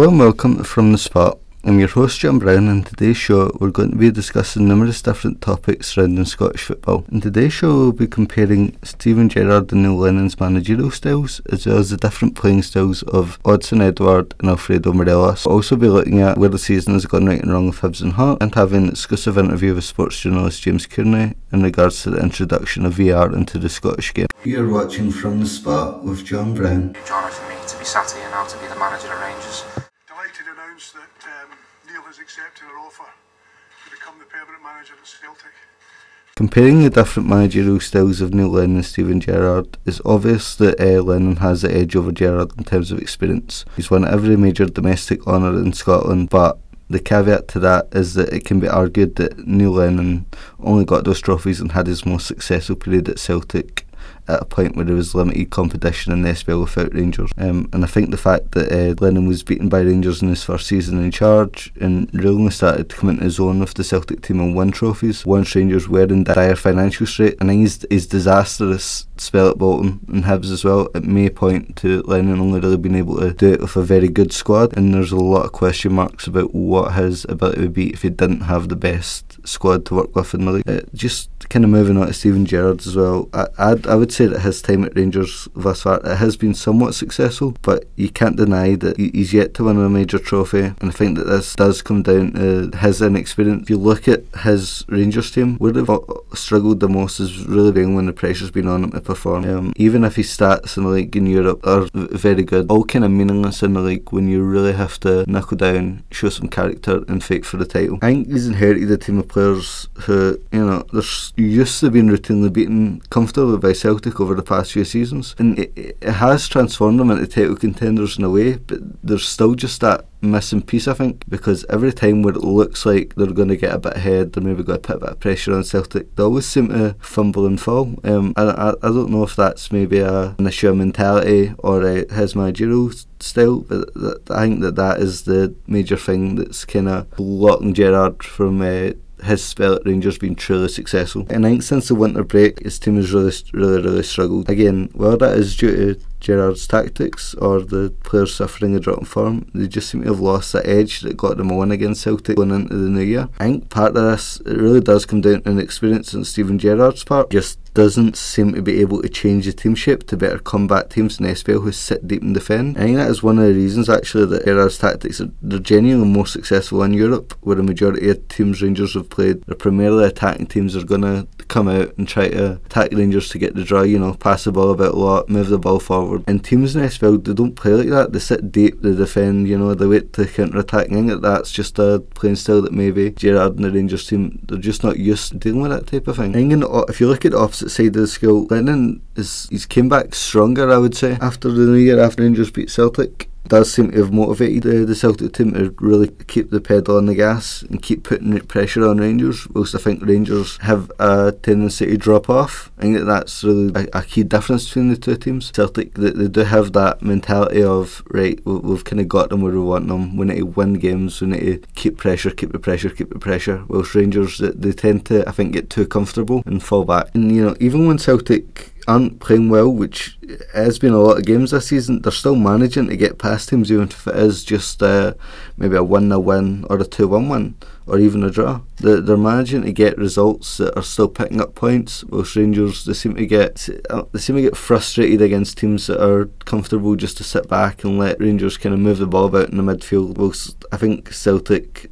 Hello and welcome From the Spot. I'm your host John Brown and today's show we're going to be discussing numerous different topics surrounding Scottish football. In today's show we'll be comparing Steven Gerrard and Neil Lennon's managerial styles as well as the different playing styles of Odsonne Edouard and Alfredo Morelos. We'll also be looking at where the season has gone right and wrong with Hibs and Heart and having an exclusive interview with sports journalist James Kearney in regards to the introduction of VR into the Scottish game. You're watching From the Spot with John Brown. It's an honour for me to be sat here now to be the manager at Rangers. Delighted to announce that um, Neil has accepted our offer to become the permanent manager at Celtic. Comparing the different managerial styles of Neil Lennon and Steven Gerrard, it's obvious that uh, Lennon has the edge over Gerrard in terms of experience. He's won every major domestic honour in Scotland, but the caveat to that is that it can be argued that Neil Lennon only got those trophies and had his most successful period at Celtic at a point where there was limited competition in the SPL without Rangers. Um, and I think the fact that uh, Lennon was beaten by Rangers in his first season in charge and really started to come into his own with the Celtic team and win trophies once Rangers were in dire financial strait. And his, his disastrous spell at Bolton and Hibs as well, it may point to Lennon only really being able to do it with a very good squad. And there's a lot of question marks about what his ability would be if he didn't have the best squad to work with in the league. Uh, just kind of moving on to Steven Gerrard as well. I, I'd, I would say that his time at Rangers thus far it has been somewhat successful, but you can't deny that he's yet to win a major trophy. And I think that this does come down to his inexperience. If you look at his Rangers team, where they've struggled the most is really being when the pressure's been on him to perform. Um, even if his stats in the league in Europe are very good, all kind of meaningless in the league when you really have to knuckle down, show some character, and fight for the title. I think he's inherited a team of players who, you know, there's used to being routinely beaten comfortably by Celtic over the past few seasons, and it, it has transformed them into title contenders in a way, but there's still just that missing piece, I think, because every time where it looks like they're going to get a bit ahead, they're maybe going to put a bit of pressure on Celtic, they always seem to fumble and fall. Um, I, I, I don't know if that's maybe a, an issue of mentality or a, his managerial style, but th- I think that that is the major thing that's kind of blocking Gerrard from. Uh, his spell at Rangers been truly successful. And I think since the winter break, his team has really, really, really struggled. Again, whether that is due to Gerrard's tactics or the players suffering a drop in form, they just seem to have lost that edge that got them a win against Celtic going into the new year. I think part of this, it really does come down to an experience on Steven Gerrard's part. Just doesn't seem to be able to change the team shape to better combat teams in SPL who sit deep and defend. I think that is one of the reasons actually that Gerrard's tactics are they're genuinely more successful in Europe, where the majority of teams Rangers have played are primarily attacking teams are going to come out and try to attack Rangers to get the draw, you know, pass the ball about a lot, move the ball forward. And teams in SPL, they don't play like that. They sit deep, they defend, you know, they wait to counter attack. I think that's just a playing style that maybe Gerrard and the Rangers team, they're just not used to dealing with that type of thing. I if you look at the opposite side of the scale, Lennon is he's came back stronger, I would say, after the new year after Rangers beat Celtic does seem to have motivated uh, the Celtic team to really keep the pedal on the gas and keep putting pressure on Rangers. Whilst I think Rangers have a tendency to drop off. I think that that's really a, a key difference between the two teams. Celtic, they, they do have that mentality of right, we, we've kind of got them where we want them. We need to win games. We need to keep pressure, keep the pressure, keep the pressure. Whilst Rangers, they, they tend to, I think, get too comfortable and fall back. And you know, even when Celtic aren't playing well, which has been a lot of games this season, they're still managing to get past teams, even if it is just uh, maybe a 1 0 win or a 2 1 win or even a draw. They're, managing to get results that are still picking up points, whilst Rangers they seem to get they seem to get frustrated against teams that are comfortable just to sit back and let Rangers kind of move the ball about in the midfield. Whilst I think Celtic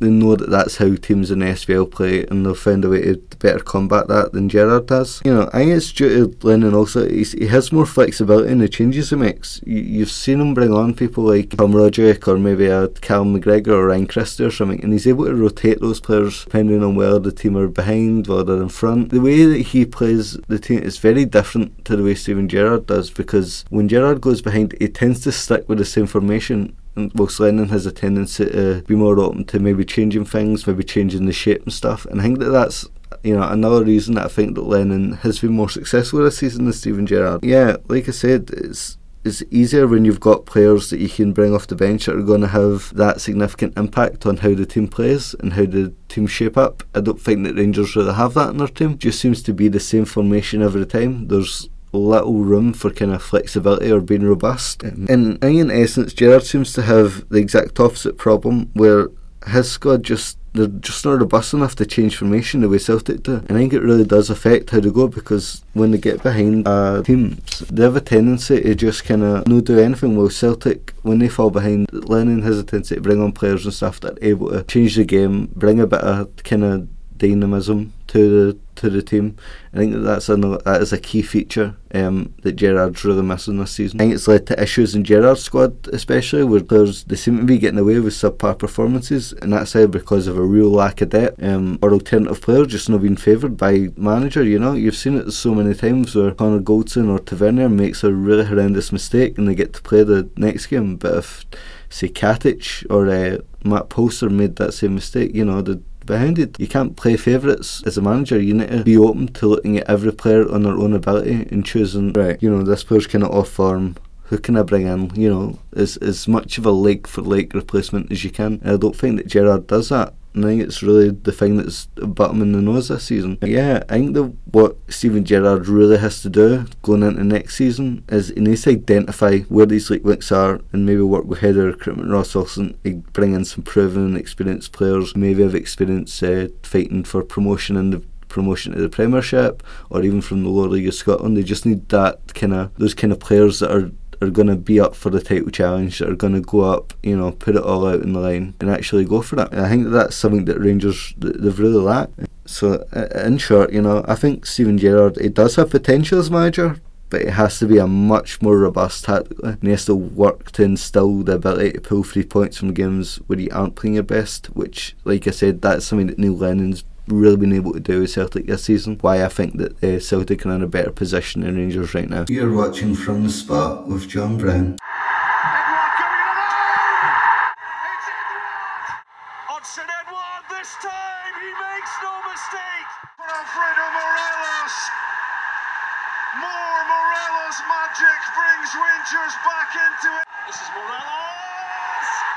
they know that that's how teams in the SPL play, and they'll find a way to better combat that than Gerrard does. You know, I think it's due to Lennon also. He has more flexibility in the changes he makes. You, have seen him bring on people like Tom Rogic or maybe uh, a Cal McGregor or Ryan Christie or something, and he's able to rotate those players depending on where the team are behind, or they're in front. The way that he plays the team is very different to the way Steven Gerrard does because when Gerrard goes behind, he tends to stick with the same formation and whilst Lennon has a tendency to be more open to maybe changing things, maybe changing the shape and stuff. And I think that that's you know another reason that I think that Lennon has been more successful this season than Steven Gerrard. Yeah, like I said, it's it's easier when you've got players that you can bring off the bench that are going to have that significant impact on how the team plays and how the team shape up. I don't think that Rangers really have that in their team. It just seems to be the same formation every time. There's little room for kind of flexibility or being robust. And in essence, Gerrard seems to have the exact opposite problem where his squad just they're just not robust enough to change formation the way Celtic do. And I think it really does affect how they go because when they get behind uh, teams, they have a tendency to just kind of not do anything. While Celtic, when they fall behind, Lennon has a tendency to bring on players and stuff that are able to change the game, bring a bit of kind of dynamism to the to the team. I think that that's a that is a key feature um, that Gerrard's really missing this season. I think it's led to issues in Gerrard's squad, especially where players they seem to be getting away with subpar performances, and that's either because of a real lack of depth um, or alternative players just not being favoured by manager. You know, you've seen it so many times where Connor Goldson or Tavernier makes a really horrendous mistake and they get to play the next game, but if say Katic or uh, Matt Polster made that same mistake, you know, the behind it. You can't play favourites as a manager. You need to be open to looking at every player on their own ability and choosing, right, you know, this player's kind of off form. Who can I bring in? You know, as as much of a leg for leg replacement as you can. And I don't think that Gerrard does that. And I think it's really the thing that's bottom in the nose this season. Yeah, I think the, what Steven Gerrard really has to do going into next season is he needs to identify where these weak links are and maybe work with head of recruitment Ross Wilson to bring in some proven experienced players, maybe have experience uh, fighting for promotion in the promotion to the Premiership or even from the lower league of Scotland. They just need that kind of those kind of players that are are going to be up for the title challenge, that are going to go up, you know, put it all out in the line and actually go for it. And I think that that's something that Rangers they've really lacked. So in short, you know, I think Steven Gerrard he does have potential as manager, but it has to be a much more robust tactically. And he has to work to instill the ability to pull three points from games where you aren't playing your best, which, like I said, that's something that Neil Lennon's really been able to do with Celtic this season. Why I think that uh, Celtic are in a better position than Rangers right now. You're watching From the Spot with John Brown.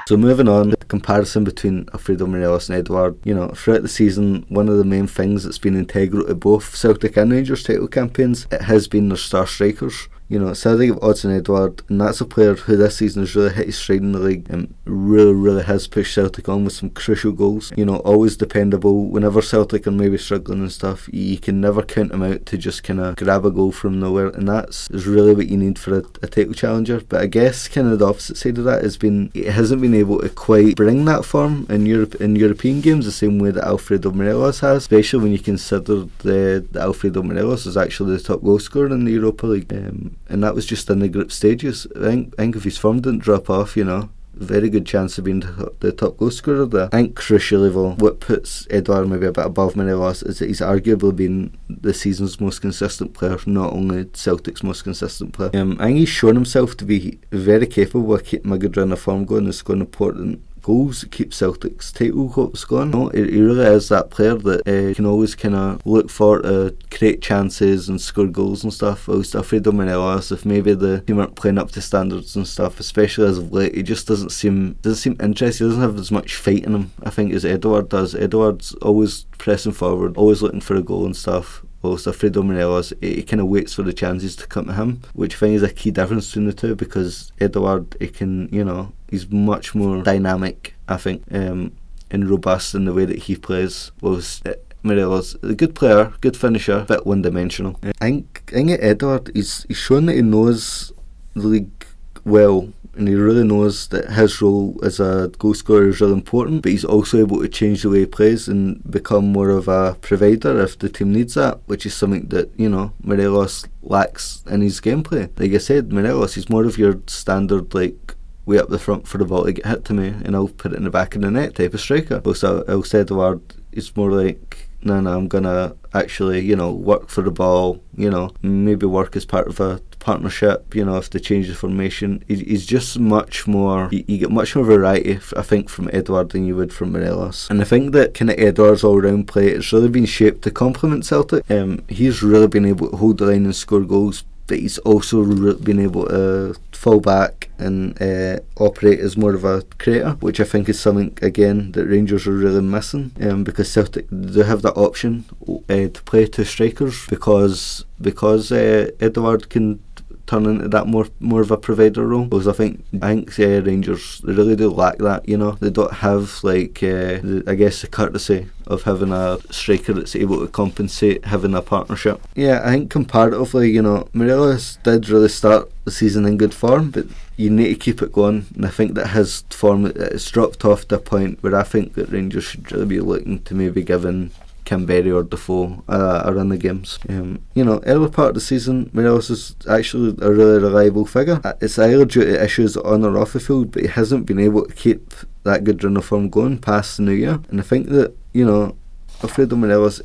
So moving on, the comparison between Alfredo Morelos and Edouard, you know, throughout the season, one of the main things that's been integral to both Celtic and Rangers title campaigns, it has been their star strikers. You know, Celtic have Odsonne Edouard, and that's a player who this season has really hit his stride in the league and really, really has pushed Celtic on with some crucial goals. You know, always dependable. Whenever Celtic are maybe struggling and stuff, you can never count him out to just kind of grab a goal from nowhere, and that's is really what you need for a, a title challenger. But I guess kind of the opposite side of that has been it hasn't been able to quite bring that form in Europe in European games the same way that Alfredo Morelos has, especially when you consider the Alfredo Morelos is actually the top goal scorer in the Europa League. Um, and that was just in the group stages. I think, I think if his form didn't drop off, you know, very good chance of being the top goal scorer there. I think crucially though, what puts Edouard maybe a bit above Morelos is that he's arguably been the season's most consistent player, not only Celtic's most consistent player. Um, I think he's shown himself to be very capable of keeping a good run of form going and scoring important goals that keep Celtic's title hopes going. No, he, he really is that player that uh, can always kind of look for to create chances and score goals and stuff. Whilst Alfredo Morelos, if maybe the team aren't playing up to standards and stuff, especially as of late, he just doesn't seem doesn't seem interested. He doesn't have as much fight in him. I think as Edouard does. Edouard's always pressing forward, always looking for a goal and stuff whilst Alfredo Morelos, he, kind of waits for the chances to come to him, which I think is a key difference between the two because Edouard, he can, you know, he's much more dynamic, I think, um, and robust in the way that he plays. Was uh, Morelos, a good player, good finisher, bit one dimensional. I think, I think Edouard, he's, he's shown that he knows the league well and he really knows that his role as a goal scorer is really important, but he's also able to change the way he plays and become more of a provider if the team needs that, which is something that, you know, Morelos lacks in his gameplay. Like I said, Morelos is more of your standard, like, way up the front for the ball to get hit to me and I'll put it in the back of the net type of striker. Also, the word, it's more like, no, I'm to actually, you know, work for the ball, you know, maybe work as part of a partnership, you know, if they change the formation. He's just much more, you, get much more variety, I think, from Edouard than you would from Morelos. And I think that kind of Edouard's all round play, it's really been shaped to complement Celtic. Um, he's really been able to hold the line and score goals but he's also been able to fall back and uh, operate as more of a creator, which I think is something again that Rangers are really missing. Um, because Celtic they have that option uh, to play two strikers because because uh, Edouard can turn into that more more of a provider role. Because I think I think uh, Rangers they really do lack that. You know, they don't have like uh, the, I guess the courtesy of having a striker that's able to compensate having a partnership. Yeah, I think comparatively, you know, Morelos did really start the season in good form, but you need to keep it going. And I think that his form it's dropped off to a point where I think that Rangers should really be looking to maybe giving Kamberi or Defoe uh, in the games. Um, you know, early part of the season, Morelos is actually a really reliable figure. Uh, it's either due to issues on or off the field, but he hasn't been able to keep that good run of form going past the new year. And I think that, you know, Alfredo Morelos,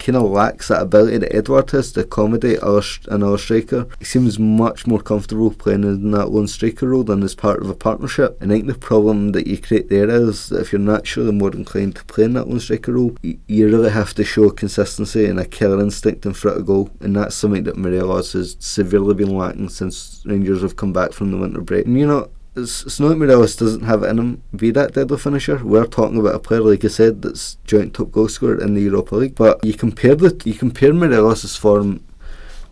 kind of lacks that ability that Edouard has to accommodate another striker. He seems much more comfortable playing in that lone striker role than as part of a partnership. And I think the problem that you create there is that if you're naturally more inclined to play in that lone striker role, you really have to show consistency and a killer instinct in front of goal. And that's something that Morelos has severely been lacking since Rangers have come back from the winter break. And you know, it's, it's not Morelos doesn't have in him be that deadly finisher. We're talking about a player, like I said, that's joint top goal scorer in the Europa League. But you compare the you compare Morelos' form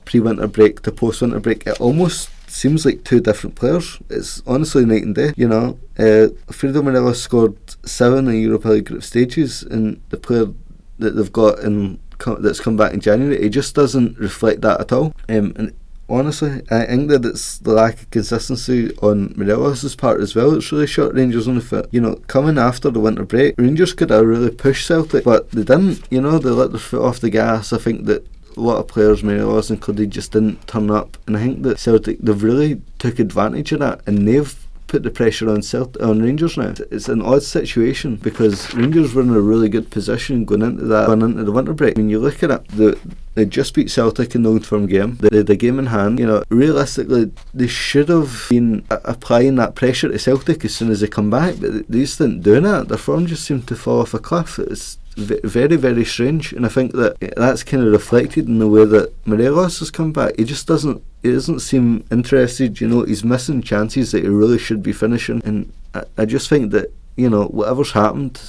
pre winter break to post winter break, it almost seems like two different players. It's honestly night and day. You know, uh, Fredo scored seven in Europa League group stages, and the player that they've got in that's come back in January, it just doesn't reflect that at all. Um, and honestly. I think that it's the lack of consistency on Morelos' part as well. It's really shot Rangers on the foot. You know, coming after the winter break, Rangers could have really pushed Celtic, but they didn't. You know, they let their foot off the gas. I think that a lot of players, Morelos included, just didn't turn up. And I think that Celtic, they've really took advantage of that and they've put the pressure on Celt- on Rangers now. It's an odd situation because Rangers were in a really good position going into that going into the winter break. When you look at it, the they just beat Celtic in the Old Firm game. They had the game in hand. You know, realistically, they should have been applying that pressure to Celtic as soon as they come back, but they just didn't do that. Their form just seemed to fall off a cliff. It's very, very strange, and I think that that's kind of reflected in the way that Morelos has come back. He just doesn't, he doesn't seem interested. You know, he's missing chances that he really should be finishing, and I, I just think that you know whatever's happened,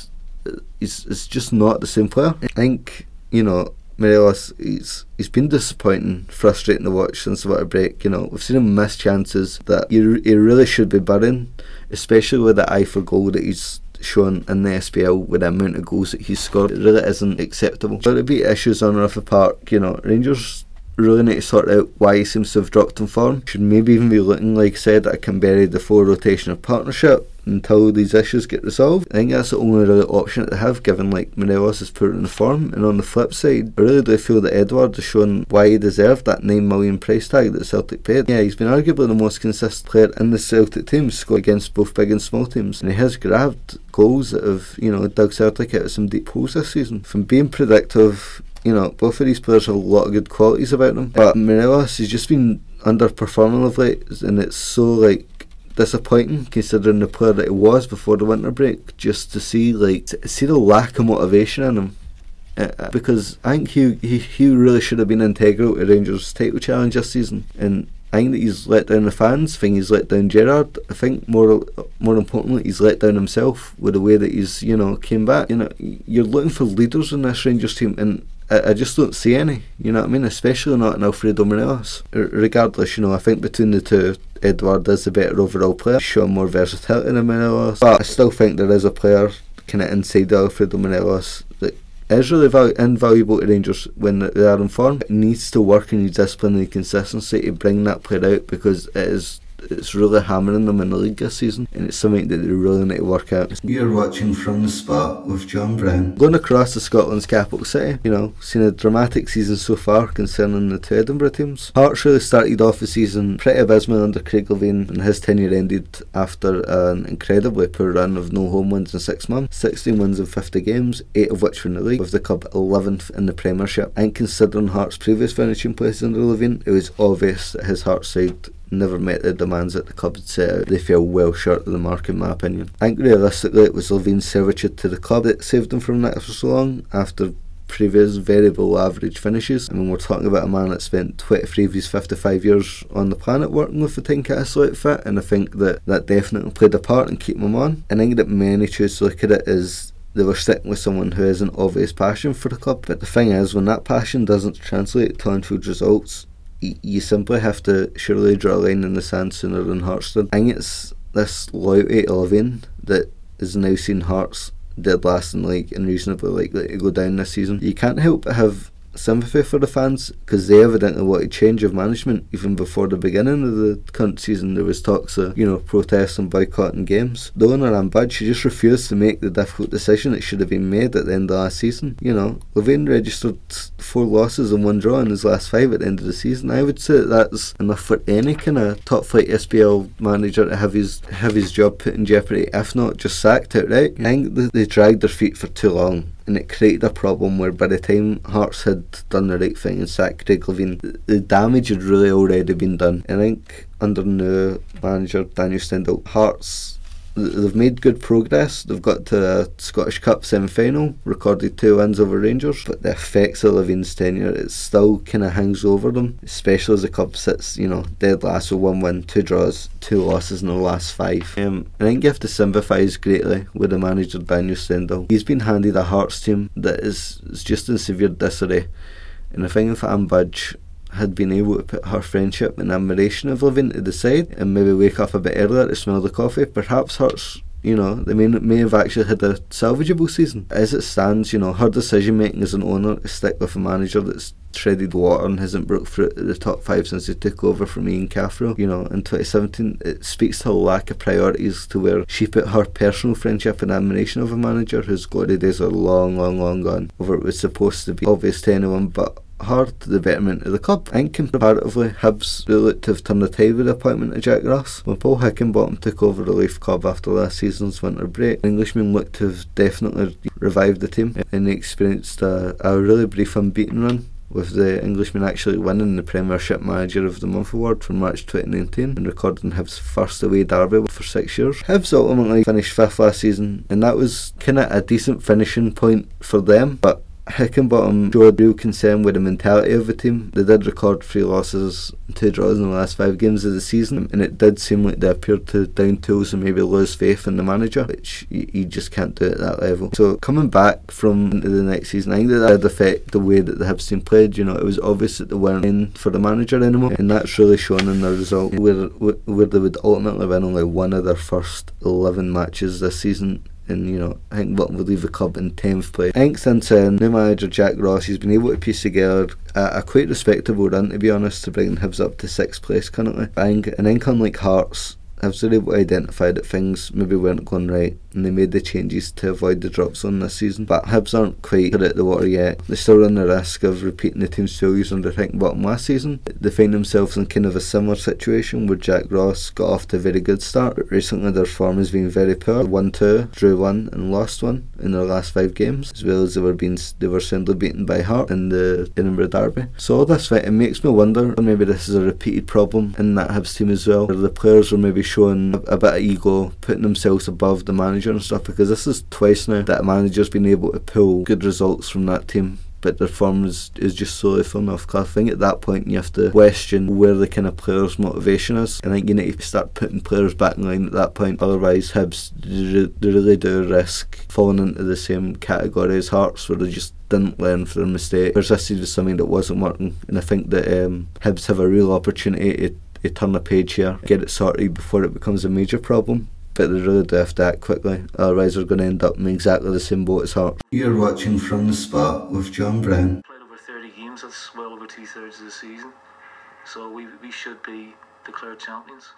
is it's just not the same player. I think you know Morelos, he's he's been disappointing, frustrating to watch since the winter break. You know, we've seen him miss chances that he, he really should be burying, especially with the eye for goal that he's shown in the SPL with the amount of goals that he's scored. It really isn't acceptable. There'll be issues on and off the park. You know, Rangers really need to sort out why he seems to have dropped in form. Should maybe even be looking, like I said, at a bury the four rotation of partnership until these issues get resolved. I think that's the only real option that they have, given like Morelos is put in the form. And on the flip side, I really do feel that Edouard has shown why he deserved that nine million price tag that Celtic paid. Yeah, he's been arguably the most consistent player in the Celtic team, scored against both big and small teams, and he has grabbed goals that have you know dug Celtic out of some deep holes this season. From being predictive you know, both of these players have a lot of good qualities about them. But Morelos has just been underperforming of late, and it's so like disappointing considering the player that he was before the winter break. Just to see like to see the lack of motivation in him. Uh, uh because I think he, he he really should have been integral to Rangers' title challenge this season, and I think that he's let down the fans. I think he's let down Gerrard. I think more more importantly, he's let down himself with the way that he's you know came back. You know, you're looking for leaders in this Rangers team, and I, I just don't see any. You know what I mean? Especially not in Alfredo Morelos. R- regardless, you know, I think between the two, Edouard is the better overall player, shown more versatility than Morelos. But I still think there is a player kind of inside Alfredo Morelos that is really val- invaluable to Rangers when they are in form. It needs to work in his discipline and consistency to bring that player out because it is it's really hammering them in the league this season, and it's something that they really need to work out. You're watching from the spot with John Brown. Going across to Scotland's capital city, you know, seen a dramatic season so far concerning the two Edinburgh teams. Hearts really started off the season pretty abysmal under Craig Levein, and his tenure ended after an incredibly poor run of no home wins in six months, 16 wins in 50 games, eight of which were in the league, with the club 11th in the Premiership. And considering Hearts' previous finishing place under Levein, it was obvious that his Hearts side never met the demands that the club had set out. They fell well short of the mark, in my opinion. I think realistically it was Levein's servitude to the club that saved them from that for so long after previous below average finishes. I mean, we're talking about a man that spent 23 of his 55 years on the planet working with the Tynecastle outfit, and I think that that definitely played a part in keeping him on. I think that many choose to look at it as they were sticking with someone who has an obvious passion for the club. But the thing is, when that passion doesn't translate to on-field results, y- you simply have to surely draw a line in the sand sooner than Hearts did. I think it's this loyalty to Levein that is now seen Hearts dead last and like and reasonably likely to go down this season. You can't help but have sympathy for the fans because they evidently wanted change of management even before the beginning of the current season. There was talks of you know protests and boycotting games. The owner Ann Budge she just refused to make the difficult decision that should have been made at the end of last season. You know, Levein registered four losses and one draw in his last five at the end of the season. I would say that that's enough for any kind of top flight SPL manager to have his have his job put in jeopardy, if not just sacked outright. I think they dragged their feet for too long and it created a problem where by the time Hearts had done the right thing and sacked Craig Levein, the damage had really already been done. I think under new manager Daniel Stendel, Hearts they've made good progress. They've got to a Scottish Cup semi final, recorded two wins over Rangers, but the effects of Levein's tenure it still kind of hangs over them, especially as the club sits, you know, dead last with one win, two draws, two losses in the last five. Um, I think you have to sympathise greatly with the manager Daniel Stendel. He's been handed a Hearts team that is, is just in severe disarray, and I think if Ann Budge had been able to put her friendship and admiration of Levein to the side and maybe wake up a bit earlier to smell the coffee, perhaps Hearts you know, they may may have actually had a salvageable season. As it stands, you know, her decision making as an owner to stick with a manager that's treaded water and hasn't broke through the top five since he took over from Ian Cathro. You know, in 2017, it speaks to a lack of priorities to where she put her personal friendship and admiration of a manager whose glory days are long, long, long gone. Over it was supposed to be obvious to anyone, but hard to the betterment of the club. Think comparatively, Hibs really looked to have turned the tide with the appointment of Jack Ross. When Paul Heckingbottom took over the Leith Club after last season's winter break, the Englishman looked to have definitely revived the team and they experienced a, a really brief unbeaten run with the Englishman actually winning the Premiership Manager of the Month award for March 2019 and recording Hibs' first away derby for six years. Hibs ultimately finished fifth last season and that was kind of a decent finishing point for them, but Heckingbottom showed real concern with the mentality of the team. They did record three losses and two draws in the last five games of the season, and it did seem like they appeared to down tools and maybe lose faith in the manager, which you, you just can't do at that level. So coming back from the next season, I think that did affect the way that the Hibs team played. You know, it was obvious that they weren't in for the manager anymore, and that's really shown in the result, where where they would ultimately win only one of their first 11 matches this season and you know I think what will leave the club in tenth place. I think since then, new manager Jack Ross, he's been able to piece together a, a quite respectable run to be honest to bring Hibs up to sixth place currently. I think an income like Hearts have been able to identify that things maybe weren't going right and they made the changes to avoid the drop zone this season. But Hibs aren't quite out of the water yet. They still run the risk of repeating the team's failures under bottom last season. They find themselves in kind of a similar situation where Jack Ross got off to a very good start, but recently their form has been very poor. One two, drew one and lost one in their last five games, as well as they were being they were soundly beaten by Hart in the Edinburgh Derby. So this fight it makes me wonder maybe this is a repeated problem in that Hibs team as well, where the players are maybe showing a, a bit of ego, putting themselves above the manager manager and stuff because this is twice now that a manager's been able to pull good results from that team but their form is, is just solely falling off cliff. I think at that point you have to question where the kind of players' motivation is. I think you need to start putting players back in line at that point. Otherwise, Hibs they really do risk falling into the same category as Hearts, where they just didn't learn from their mistake, persisted with something that wasn't working. And I think that um, Hibs have a real opportunity to, to turn the page here, get it sorted before it becomes a major problem but they really do have to act quickly, otherwise they're going to end up in exactly the same boat as Hearts. You're watching from the spot with John Brown. Played over 30 games, that's well over two thirds of the season. So we, we should be declared champions.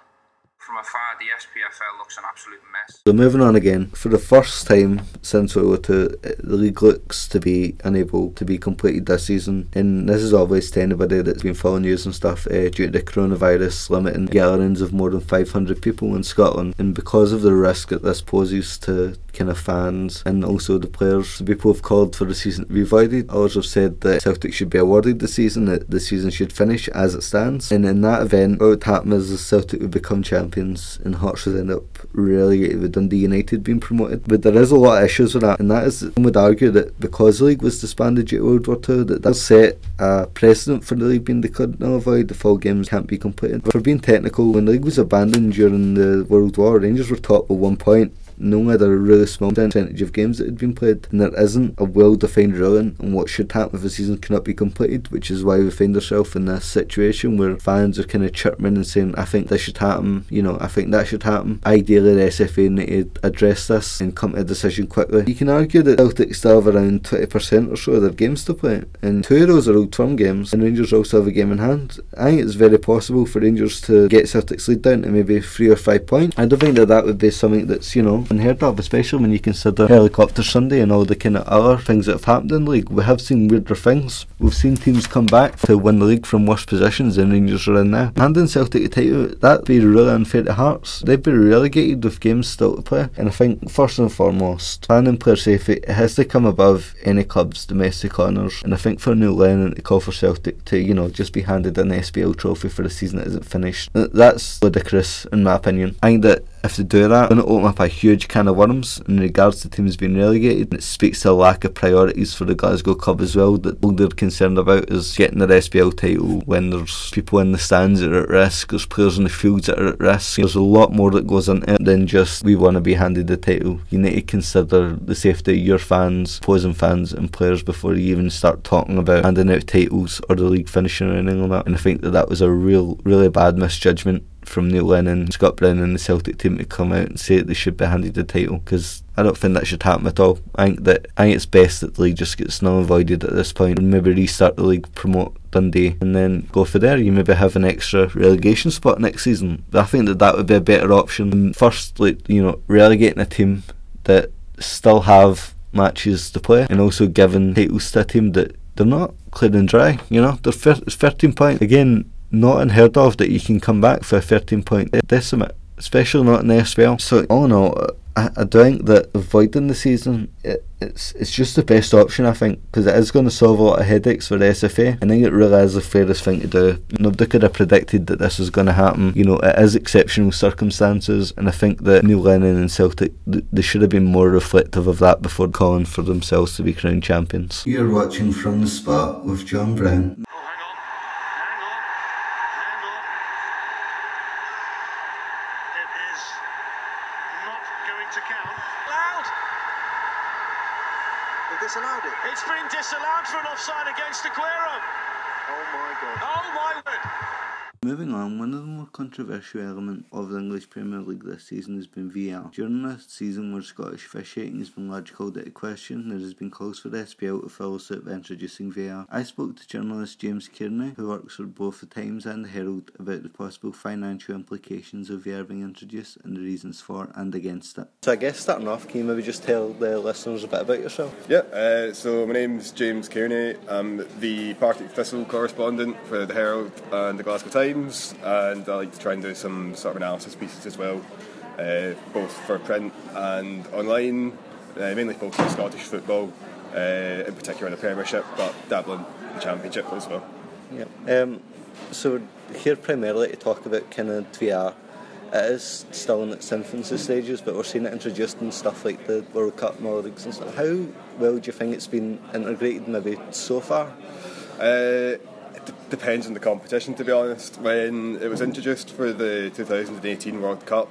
From afar, the SPFL looks an absolute mess. So moving on again, for the first time since World War Two, the league looks to be unable to be completed this season, and this is obvious to anybody that's been following news and stuff uh, due to the coronavirus limiting gatherings of more than 500 people in Scotland, and because of the risk that this poses to kind of fans and also the players, people have called for the season to be voided. Others have said that Celtic should be awarded the season, that the season should finish as it stands, and in that event, what would happen is Celtic would become champions champions and Hearts would end up relegated with Dundee United being promoted. But there is a lot of issues with that, and that is, some would argue that because the league was disbanded during World War II, that that set a precedent for the league being declared null and void. The full games can't be completed. For being technical, when the league was abandoned during the World War, Rangers were top with one point no a really small percentage of games that had been played, and there isn't a well defined ruling on what should happen if a season cannot be completed, which is why we find ourselves in this situation where fans are kind of chirping and saying, I think this should happen, you know, I think that should happen. Ideally, the SFA need to address this and come to a decision quickly. You can argue that Celtic still have around 20% or so of their games to play, and two of those are old firm games, and Rangers also have a game in hand. I think it's very possible for Rangers to get Celtic's lead down to maybe three or five points. I don't think that that would be something that's, you know, unheard of, especially when you consider Helicopter Sunday and all the kind of other things that have happened in the league. We have seen weirder things. We've seen teams come back to win the league from worse positions than Rangers are in now. Handing Celtic a title, that'd be really unfair to Hearts. They'd be relegated with games still to play. And I think, first and foremost, planning player safety it has to come above any club's domestic honours. And I think for Neil Lennon to call for Celtic to, you know, just be handed an SPL trophy for a season that isn't finished, that's ludicrous in my opinion. I think that if they do that, going to open up a huge can of worms in regards to teams being relegated. It speaks to a lack of priorities for the Glasgow club as well. That all they're concerned about is getting their SPL title when there's people in the stands that are at risk, there's players in the fields that are at risk. There's a lot more that goes into it than just we want to be handed the title. You need to consider the safety of your fans, opposing fans, and players before you even start talking about handing out titles or the league finishing or anything like that. And I think that that was a real, really bad misjudgment from Neil Lennon, Scott Brown, and the Celtic team to come out and say that they should be handed the title because I don't think that should happen at all. I think that I think it's best that the league just gets null and voided at this point and maybe restart the league, promote Dundee, and then go for there. You maybe have an extra relegation spot next season. I think that that would be a better option first, like you know, relegating a team that still have matches to play and also giving titles to a team that they're not clear and dry. You know, they're 13 points again not unheard of that you can come back for a 13 point decimate, especially not in SPL. So, all in all, I, I think that avoiding the season it, it's it's just the best option I think because it is going to solve a lot of headaches for the SFA. I think it really is the fairest thing to do. Nobody could have predicted that this was going to happen. You know, it is exceptional circumstances, and I think that Neil Lennon and Celtic they should have been more reflective of that before calling for themselves to be crowned champions. You're watching from the spot with John Brown. disallowed it. It's been disallowed for an offside against Aguero. Oh my god. Oh my word. Moving on, one of the more controversial element of the English Premier League this season has been VAR. During the season where Scottish officiating has been largely called into question, there has been calls for the SPL to follow suit by introducing VAR. I spoke to journalist James Kearney, who works for both the Times and the Herald, about the possible financial implications of VAR being introduced and the reasons for and against it. So I guess starting off, can you maybe just tell the listeners a bit about yourself? Yeah, uh, so my name's James Kearney. I'm the Partick Thistle correspondent for the Herald and the Glasgow Times times, and I like to try and do some sort of analysis pieces as well, uh, both for print and online, uh, mainly focused on Scottish football, uh, in particular in the Premiership, but dabbling the Championship as well. Yeah. Um, so here primarily to talk about kind of VR. It is still in its infancy stages, but we're seeing it introduced in stuff like the World Cup and all leagues and stuff. How well do you think it's been integrated maybe so far? Uh, depends on the competition, to be honest. When it was introduced for the 2018 World Cup,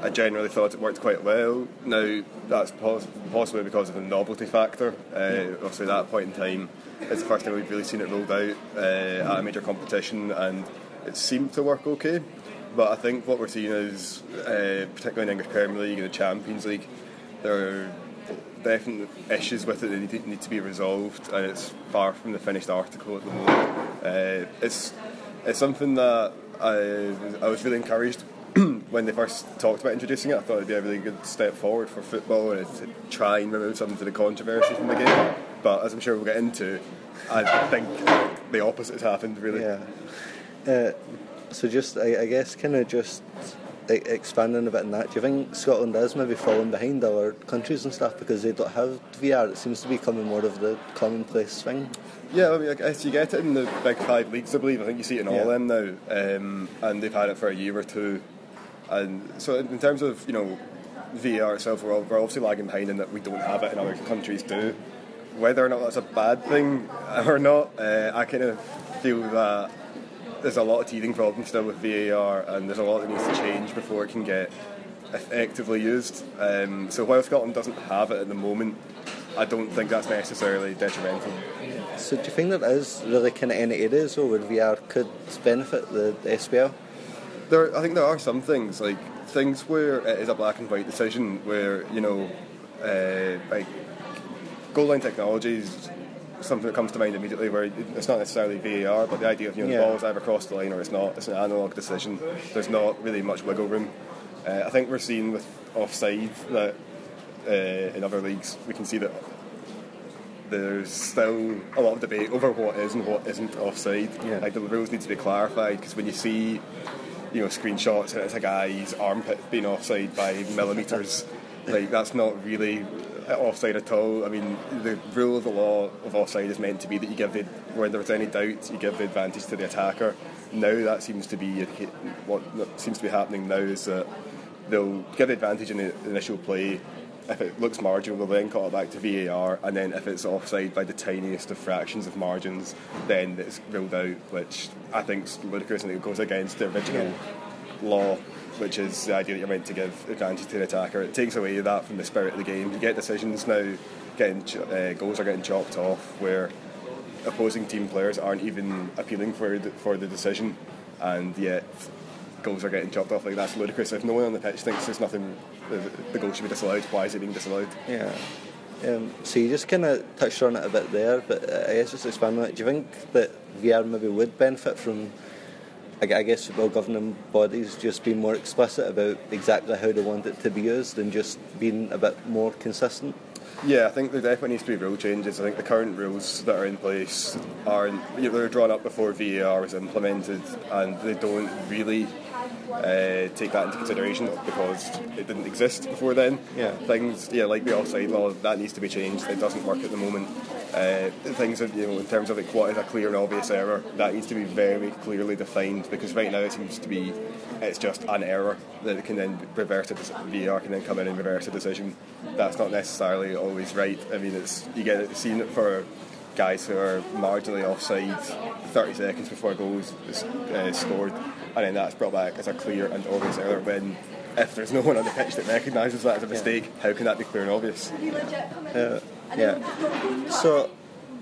I generally thought it worked quite well. Now, that's pos- possibly because of the novelty factor. Uh, obviously, at that point in time, it's the first time we've really seen it rolled out uh, at a major competition, and it seemed to work okay. But I think what we're seeing is, uh, particularly in English Premier League and the Champions League, there are definite issues with it that need to, need to be resolved, and it's far from the finished article at the moment. Uh, it's it's something that I, I was really encouraged when they first talked about introducing it. I thought it'd be a really good step forward for football and to try and remove some of the controversy from the game. But as I'm sure we'll get into, I think the opposite has happened. Really. Yeah. Uh, so just I, I guess kind of just expanding a bit on that, do you think Scotland is maybe falling behind other countries and stuff because they don't have VR? It seems to be becoming more of the commonplace thing. Yeah, I mean, I guess you get it in the big five leagues, I believe. I think you see it in all Yeah. of them now, um, and they've had it for a year or two. And so, in terms of you know VAR itself, we're, we're obviously lagging behind in that we don't have it and other countries do. Whether or not that's a bad thing or not, uh, I kind of feel that there's a lot of teething problems still with VAR, and there's a lot that needs to change before it can get effectively used. Um, so while Scotland doesn't have it at the moment, I don't think that's necessarily detrimental. So do you think there is really kind of any areas where VR could benefit the SPL? There, I think there are some things like things where it is a black and white decision, where you know, uh, like goal line technologies something that comes to mind immediately where it's not necessarily VAR, but the idea of you know Yeah. the ball's either across the line or it's not. It's an analog decision. There's not really much wiggle room. Uh, I think we're seeing with offside that uh, in other leagues we can see that there's still a lot of debate over what is and what isn't offside. Yeah. Like the rules need to be clarified because when you see you know screenshots and it's a guy's armpit being offside by millimeters, like that's not really offside at all. I mean, the rule of the law of offside is meant to be that you give the when there's any doubt, you give the advantage to the attacker. Now that seems to be what seems to be happening now is that they'll give the advantage in the initial play. If it looks marginal, they'll then call it back to VAR, and then if it's offside by the tiniest of fractions of margins, then it's ruled out, which I think is ludicrous and it goes against the original law, which is the idea that you're meant to give advantage to the attacker. It takes away that from the spirit of the game. You get decisions now, getting uh, goals are getting chopped off where opposing team players aren't even appealing for the, for the decision, and yet goals are getting chopped off. Like that's ludicrous. If no one on the pitch thinks there's nothing, the, the goal should be disallowed. Why is it being disallowed? Yeah. Um, so you just kind of touched on it a bit there, but uh, I guess just expand on it. Do you think that VR maybe would benefit from, I guess, well, governing bodies just being more explicit about exactly how they want it to be used and just being a bit more consistent? Yeah, I think there definitely needs to be rule changes. I think the current rules that are in place aren't, you know, they were drawn up before VAR was implemented, and they don't really uh, take that into consideration because it didn't exist before then. Yeah. Things, yeah, like the offside law, that needs to be changed. It doesn't work at the moment. Uh, things, that, you know, in terms of like what is a clear and obvious error, that needs to be very clearly defined because right now it seems to be it's just an error that can then reverse a dec- VAR can then come in and reverse a decision. That's not necessarily always right. I mean, it's you get it seen it for guys who are marginally offside 30 seconds before goals is, uh, scored, and then that's brought back as a clear and obvious error. When if there's no one on the pitch that recognises that as a mistake, how can that be clear and obvious? Uh, yeah. So,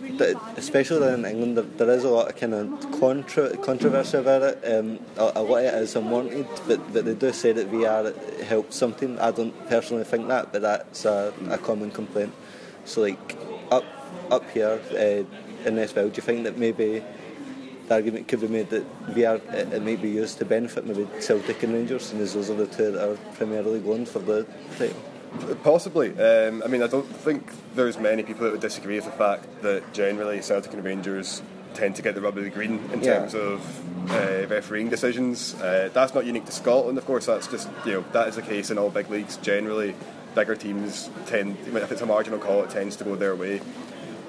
th- especially in England, there, there is a lot of kind of contra- controversy about it. Um, a, a lot of it is unwanted, but, but they do say that VR helps something. I don't personally think that, but that's a, a common complaint. So, like up up here uh, in this bill, do you think that maybe the argument could be made that VR it, it might be used to benefit maybe Celtic and Rangers, and those are the two that are primarily going for the title? Possibly. Um, I mean, I don't think there's many people that would disagree with the fact that generally Celtic and Rangers tend to get the rub of the green in Yeah. terms of uh, refereeing decisions. Uh, that's not unique to Scotland, of course. That's just you know that is the case in all big leagues. Generally, bigger teams tend if it's a marginal call, it tends to go their way.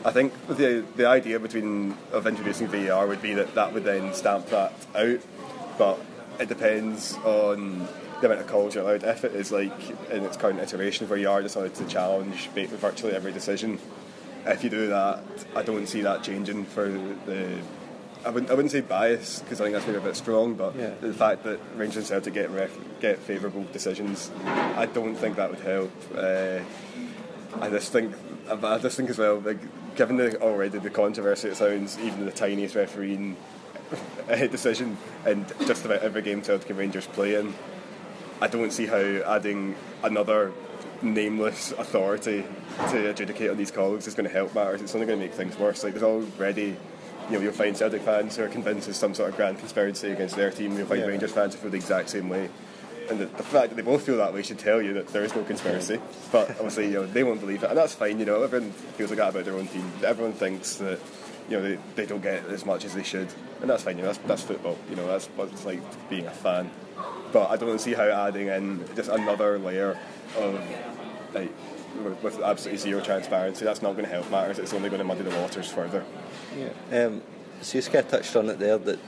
I think the the idea between of introducing VAR would be that that would then stamp that out, but it depends on the amount of calls you're allowed. If it is like in its current iteration where you are just allowed to challenge virtually every decision, if you do that, I don't see that changing for the. I wouldn't, I wouldn't say bias because I think that's maybe a bit strong, but Yeah. the fact that Rangers and Celtic get ref, get favourable decisions, I don't think that would help. Uh, I just think, I just think as well, like given the already the controversy it sounds, even the tiniest refereeing uh, decision in just about every game Celtic and Rangers play in, I don't see how adding another nameless authority to adjudicate on these calls is going to help matters. It's only going to make things worse. Like there's already. You know, you'll find Celtic fans who are convinced there's some sort of grand conspiracy against their team. You'll find Yeah. Rangers fans who feel the exact same way. And the, the fact that they both feel that way should tell you that there is no conspiracy. But obviously, you know, they won't believe it, and that's fine. You know, everyone feels like that about their own team. Everyone thinks that you know they, they don't get as much as they should, and that's fine. You know, that's, that's football. You know, that's what it's like being a fan. But I don't see how adding in just another layer of like with- absolutely zero transparency, that's not going to help matters. It's only going to muddy the waters further. Yeah. Um, so you just touched on it there that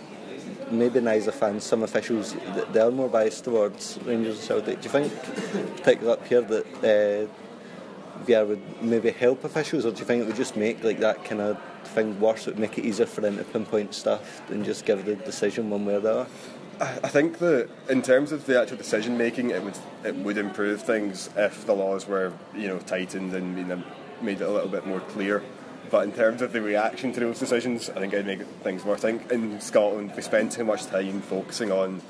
maybe not as a fan, some officials they are more biased towards Rangers and Celtic. Do you think, particularly up here, that uh, VR would maybe help officials, or do you think it would just make like that kind of thing worse? It would make it easier for them to pinpoint stuff and just give the decision one way or the other. I think that in terms of the actual decision making, it would it would improve things if the laws were you know tightened and made it a little bit more clear. But in terms of the reaction to those decisions, I think it'd make things worse. I think in Scotland we spend too much time focusing on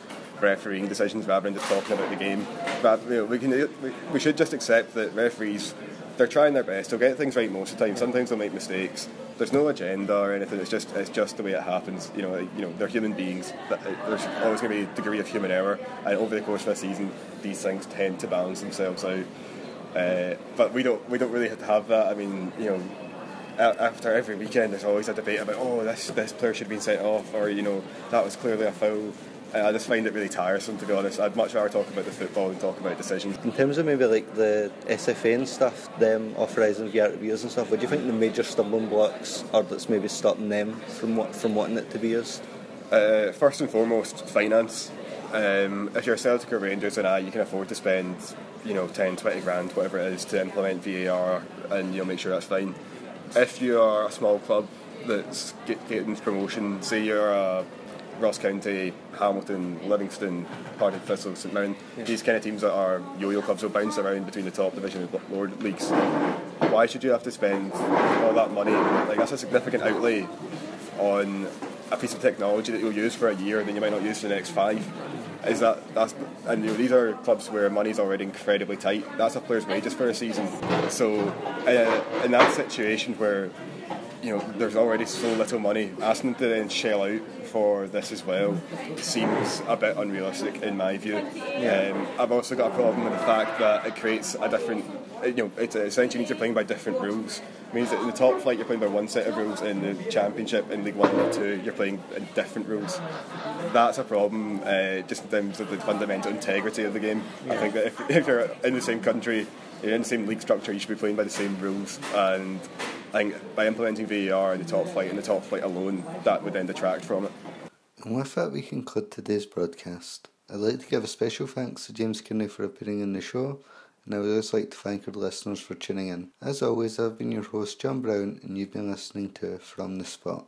refereeing decisions rather than just talking about the game. But you know, we can we, should just accept that referees they're trying their best. They'll get things right most of the time. Sometimes they'll make mistakes. There's no agenda or anything. It's just it's just the way it happens. You know, you know, they're human beings. Uh, there's always going to be a degree of human error, and over the course of a season, these things tend to balance themselves out. Uh, but we don't we don't really have to have that. I mean, you know, after every weekend, there's always a debate about oh this this player should have been sent off, or you know that was clearly a foul. I just find it really tiresome to be honest. I'd much rather talk about the football than talk about decisions. In terms of maybe like the SFN stuff, them authorising VAR to be used and stuff, what do you think the major stumbling blocks are that's maybe stopping them from what from wanting it to be used? Uh, first and foremost, finance. Um, if you're a Celtic or Rangers and I, you can afford to spend, you know, 10, 20 grand, whatever it is, to implement VAR and you'll make sure that's fine. If you are a small club that's getting promotion, say you're a Ross County, Hamilton, Livingston, Partick Thistle, St Mirren, yeah. these kind of teams that are yo-yo clubs will bounce around between the top division and lower leagues. Why should you have to spend all that money? Like that's a significant outlay on a piece of technology that you'll use for a year and then you might not use for the next five. Is that that's and you know, these are clubs where money's already incredibly tight. That's a player's wages for a season. So uh, in that situation where you know there's already so little money, asking them to then shell out for this as well seems a bit unrealistic in my view. Yeah. Um, I've also got a problem with the fact that it creates a different, you know, it essentially means you're playing by different rules. It means that in the top flight you're playing by one set of rules, in the Championship, in League One and Two you're playing in different rules. That's a problem, uh, just in terms of the fundamental integrity of the game. Yeah. I think that if, if you're in the same country, you're in the same league structure, you should be playing by the same rules and I think by implementing VAR in the top flight and the top flight alone, that would then detract from it. And with that, we conclude today's broadcast. I'd like to give a special thanks to James Kearney for appearing in the show, and I would also like to thank our listeners for tuning in. As always, I've been your host, John Brown, and you've been listening to From the Spot.